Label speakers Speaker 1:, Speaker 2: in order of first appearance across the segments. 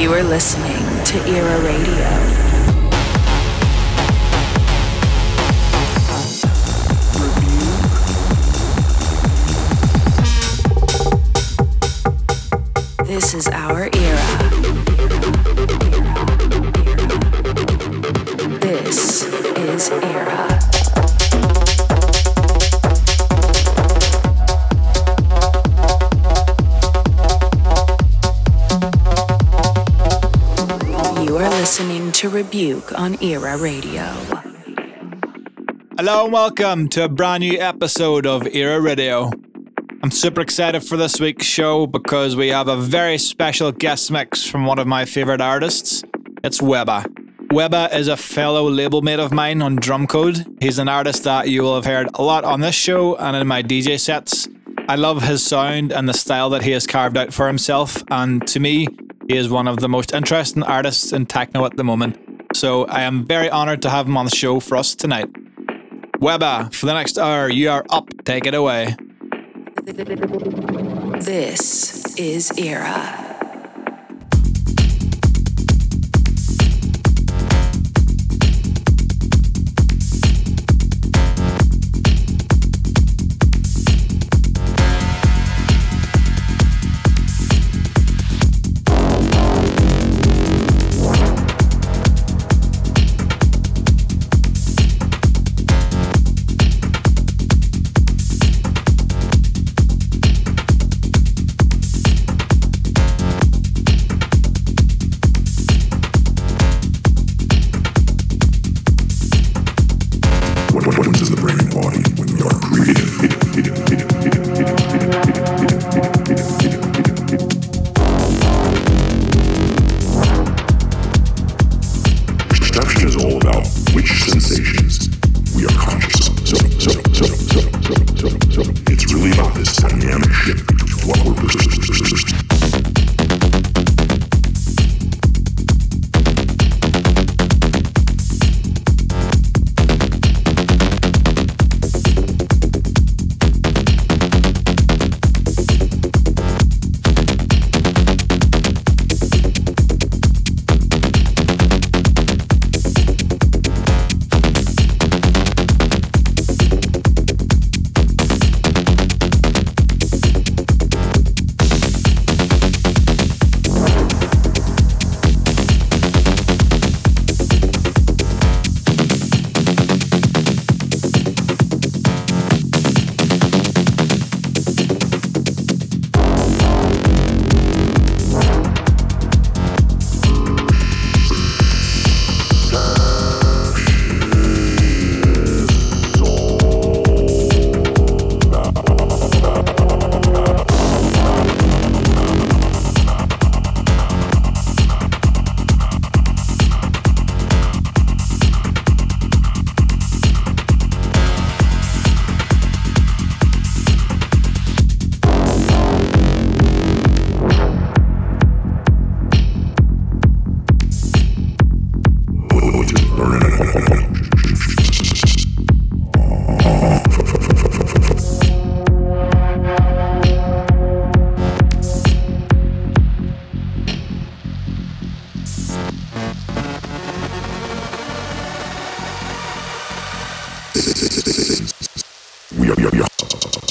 Speaker 1: You are listening to Era Radio. This is our era. On Era Radio.
Speaker 2: Hello and welcome to a brand new episode of Era Radio. I'm super excited for this week's show because we have a very special guest mix from one of my favorite artists. It's Wehbba. Wehbba is a fellow label mate of mine on Drumcode. He's an artist that you will have heard a lot on this show and in my DJ sets. I love his sound and the style that he has carved out for himself, and to me, he is one of the most interesting artists in techno at the moment. So I am very honored to have him on the show for us tonight. Wehbba, for the next hour, you are up. Take it away.
Speaker 1: This is Era.
Speaker 3: is the brain body when you are creative. yeah, yeah.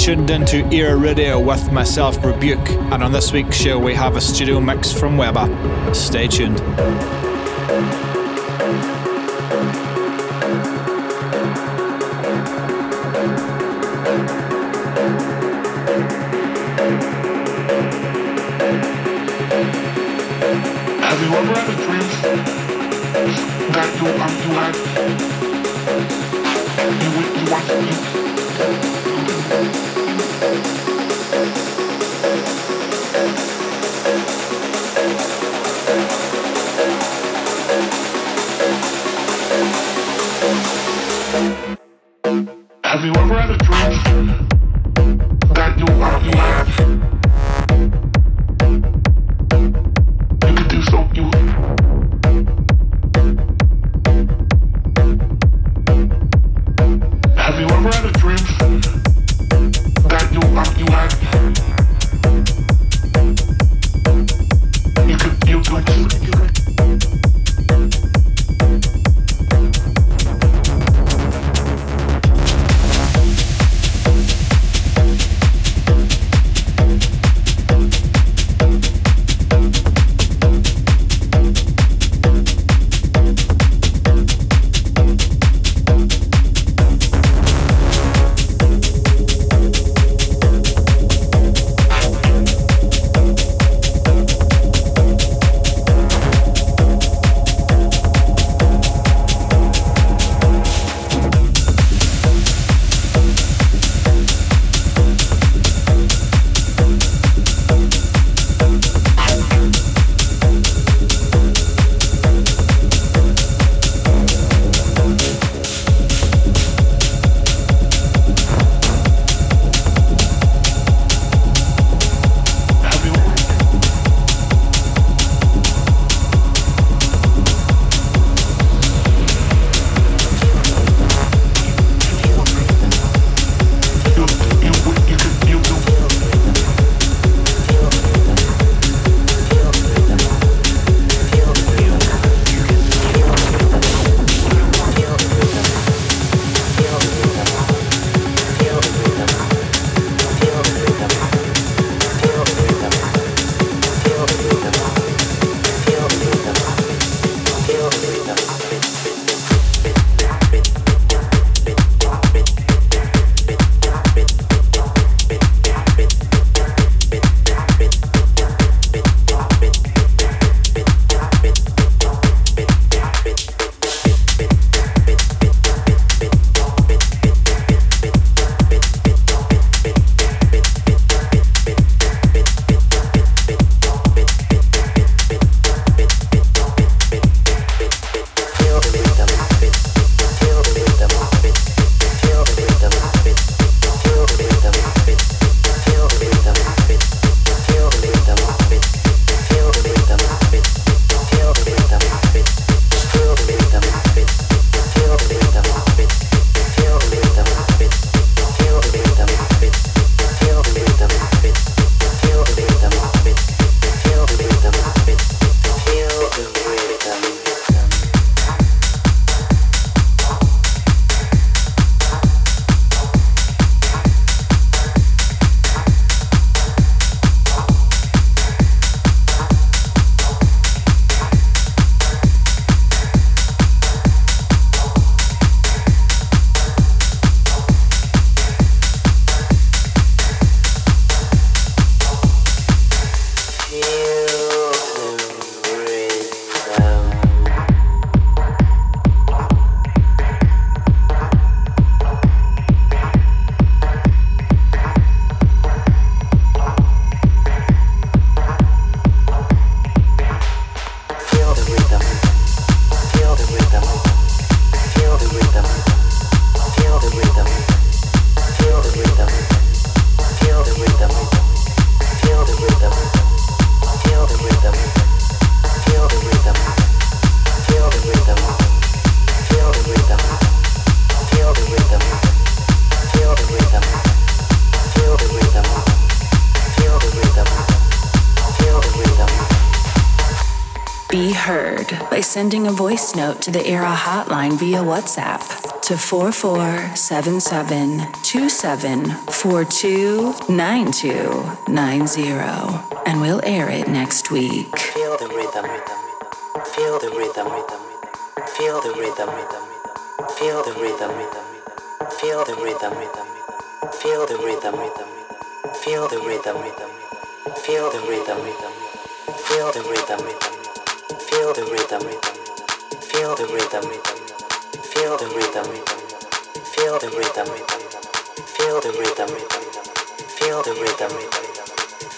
Speaker 3: Tuned into Era Radio with myself, Rebuke, and on this week's show we have a studio mix from Wehbba. Stay tuned.
Speaker 1: Sending a voice note to the ERA hotline via WhatsApp to 447727429290 and we'll air it next week.
Speaker 4: Feel the rhythm, rhythm, feel the rhythm, feel the rhythm, feel the rhythm, feel the rhythm, feel the rhythm, feel the rhythm, feel the rhythm, feel the rhythm, feel the rhythm. Feel the rhythm. Feel the rhythm. Feel the rhythm. Feel the rhythm. Feel the rhythm.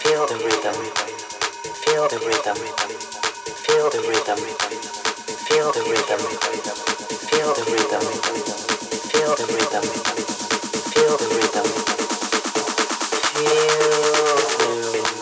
Speaker 4: Feel the rhythm. Feel the rhythm. Feel the rhythm. Feel the rhythm. Feel the rhythm. Feel the rhythm. Feel the rhythm.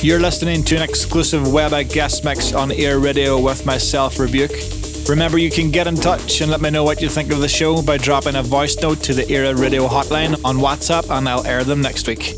Speaker 2: You're listening to an exclusive Wehbba guest mix on Era Radio with myself, Rebuke. Remember, you can get in touch and let me know what you think of the show by dropping a voice note to the Era Radio hotline on WhatsApp, and I'll air them next week.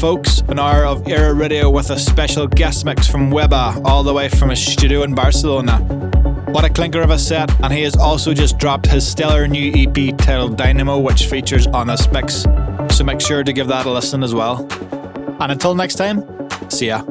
Speaker 2: Folks. An hour of Era Radio with a special guest mix from Wehbba, all the way from his studio in Barcelona. What a clinker of a set, and he has also just dropped his stellar new EP titled Dynamo, which features on this mix. So make sure to give that a listen as well. And until next time, see ya.